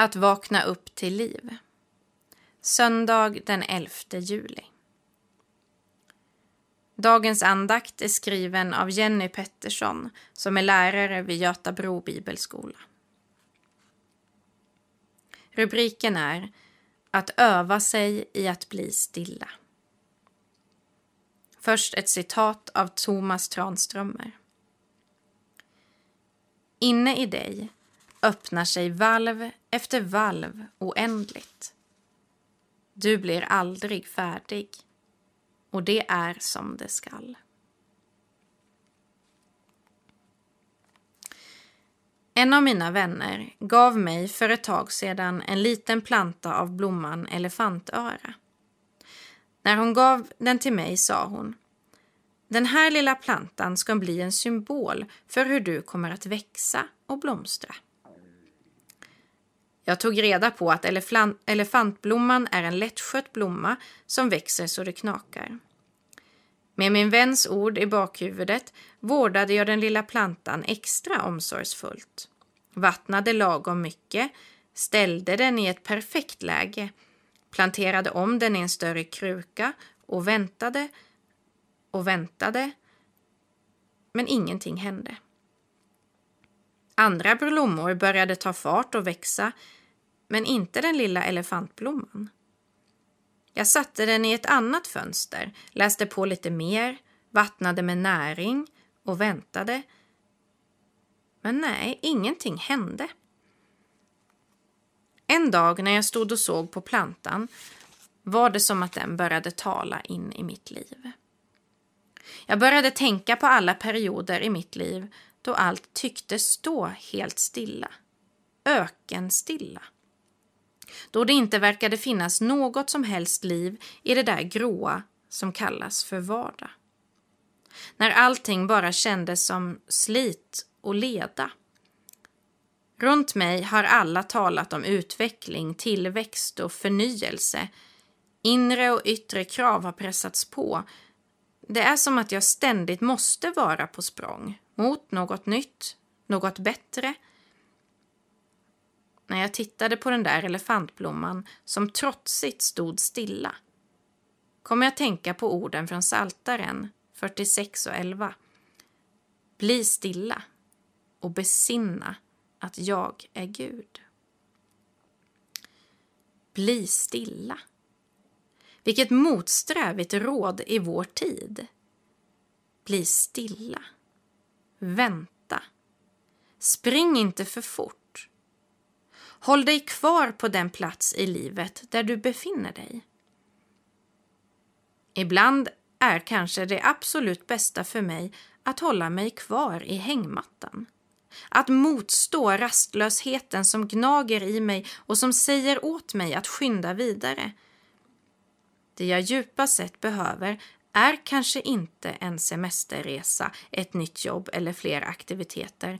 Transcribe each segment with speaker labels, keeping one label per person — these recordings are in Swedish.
Speaker 1: Att vakna upp till liv. Söndag den 11 juli. Dagens andakt är skriven av Jenny Pettersson som är lärare vid Göta Bro bibelskola. Rubriken är Att öva sig i att bli stilla. Först ett citat av Thomas Tranströmer. Inne i dig öppnar sig valv efter valv oändligt. Du blir aldrig färdig och det är som det skall. En av mina vänner gav mig för ett tag sedan en liten planta av blomman elefantöra. När hon gav den till mig sa hon Den här lilla plantan ska bli en symbol för hur du kommer att växa och blomstra. Jag tog reda på att elefantblomman är en lättskött blomma som växer så det knakar. Med min väns ord i bakhuvudet vårdade jag den lilla plantan extra omsorgsfullt. Vattnade lagom mycket, ställde den i ett perfekt läge, planterade om den i en större kruka och väntade och väntade. Men ingenting hände. Andra blommor började ta fart och växa, men inte den lilla elefantblomman. Jag satte den i ett annat fönster, läste på lite mer, vattnade med näring och väntade. Men nej, ingenting hände. En dag när jag stod och såg på plantan var det som att den började tala in i mitt liv. Jag började tänka på alla perioder i mitt liv då allt tycktes stå helt stilla. Ökenstilla. Då det inte verkade finnas något som helst liv i det där gråa som kallas för vardag. När allting bara kändes som slit och leda. Runt mig har alla talat om utveckling, tillväxt och förnyelse. Inre och yttre krav har pressats på. Det är som att jag ständigt måste vara på språng mot något nytt, något bättre. När jag tittade på den där elefantblomman som trotsigt stod stilla kom jag att tänka på orden från Saltaren 46 och 11. Bli stilla och besinna att jag är Gud. Bli stilla. Vilket motsträvigt råd i vår tid. Bli stilla. Vänta. Spring inte för fort. Håll dig kvar på den plats i livet där du befinner dig. Ibland är kanske det absolut bästa för mig att hålla mig kvar i hängmattan. Att motstå rastlösheten som gnager i mig och som säger åt mig att skynda vidare. Det jag djupast sett behöver är kanske inte en semesterresa, ett nytt jobb eller fler aktiviteter.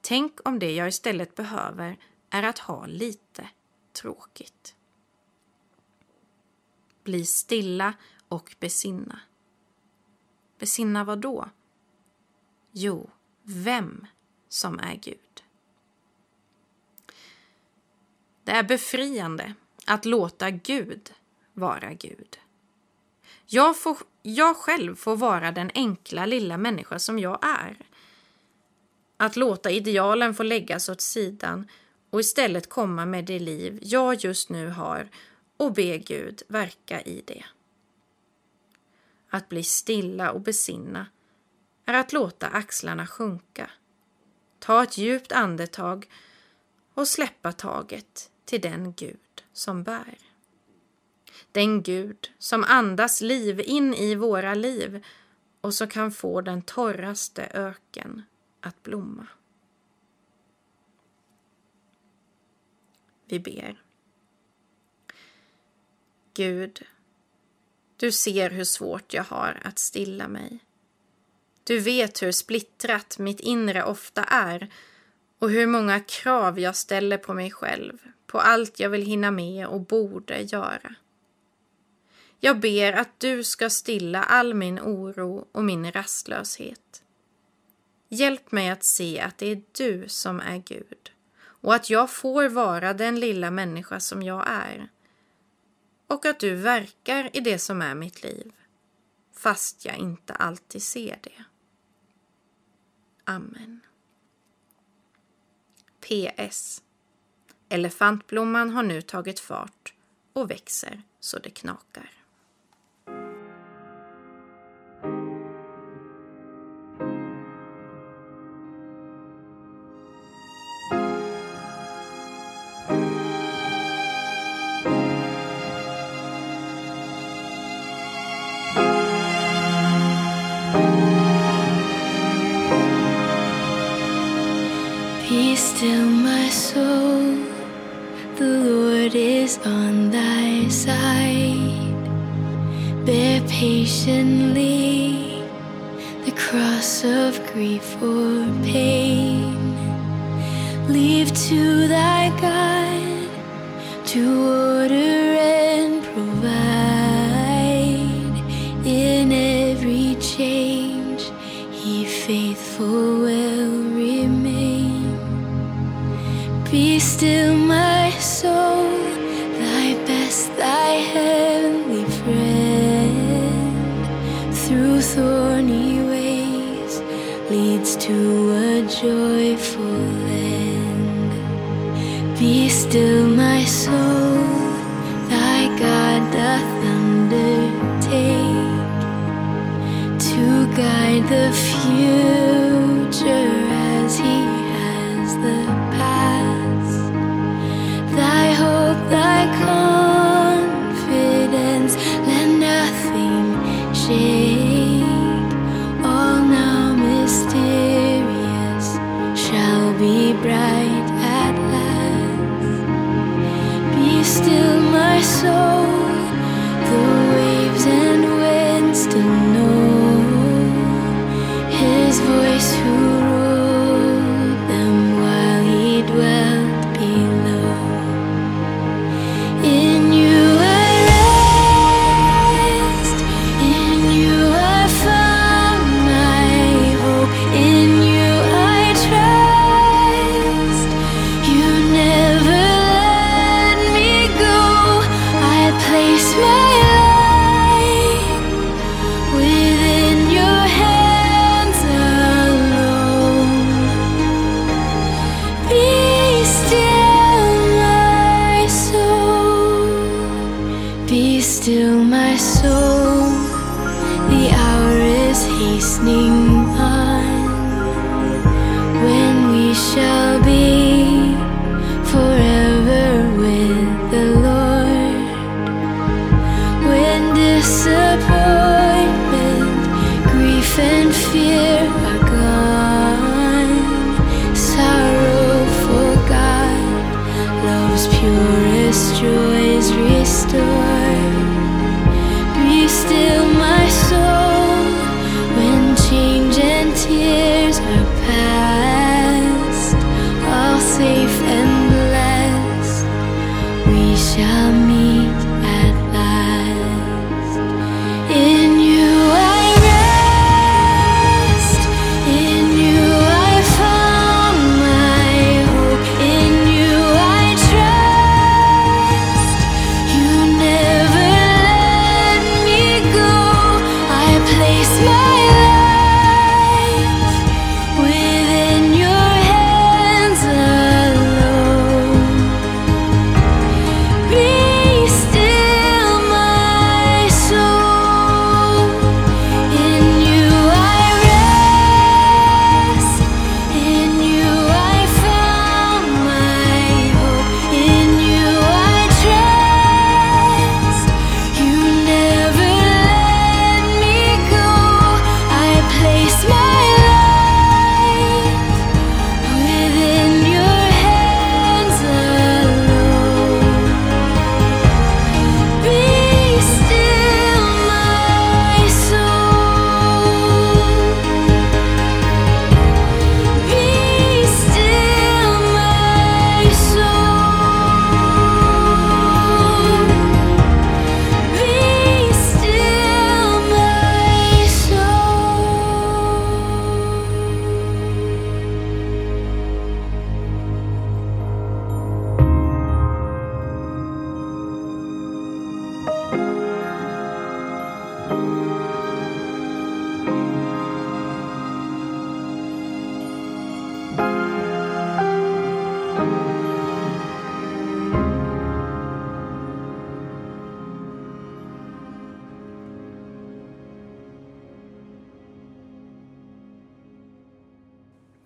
Speaker 1: Tänk om det jag istället behöver är att ha lite tråkigt. Bli stilla och besinna. Besinna vad då? Jo, vem som är Gud. Det är befriande att låta Gud vara Gud. Jag, får, jag själv får vara den enkla lilla människa som jag är. Att låta idealen få läggas åt sidan och istället komma med det liv jag just nu har och be Gud verka i det. Att bli stilla och besinna är att låta axlarna sjunka, ta ett djupt andetag och släppa taget till den Gud som bär. Den Gud som andas liv in i våra liv och som kan få den torraste öken att blomma. Vi ber. Gud, du ser hur svårt jag har att stilla mig. Du vet hur splittrat mitt inre ofta är och hur många krav jag ställer på mig själv, på allt jag vill hinna med och borde göra. Jag ber att du ska stilla all min oro och min rastlöshet. Hjälp mig att se att det är du som är Gud och att jag får vara den lilla människa som jag är. Och att du verkar i det som är mitt liv, fast jag inte alltid ser det. Amen. PS. Elefantblomman har nu tagit fart och växer så det knakar.
Speaker 2: Soul. The Lord is on thy side. Bear patiently the cross of grief or pain. Leave to thy God to order Be still, my soul, thy best, thy heavenly friend. Through thorny ways leads to a joyful end. Be still, my soul, thy God doth undertake to guide the future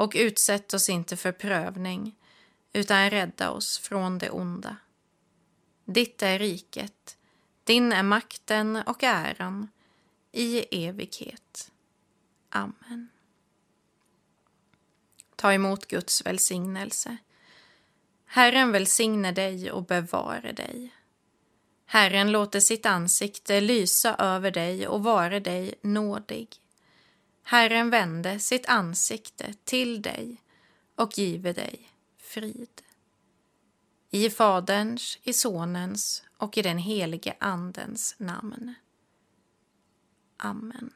Speaker 1: Och utsätt oss inte för prövning, utan rädda oss från det onda. Ditt är riket, din är makten och äran i evighet. Amen. Ta emot Guds välsignelse. Herren välsigne dig och bevare dig. Herren låter sitt ansikte lysa över dig och vare dig nådig. Herren vände sitt ansikte till dig och give dig frid. I Faderns, i Sonens och i den helige Andens namn. Amen.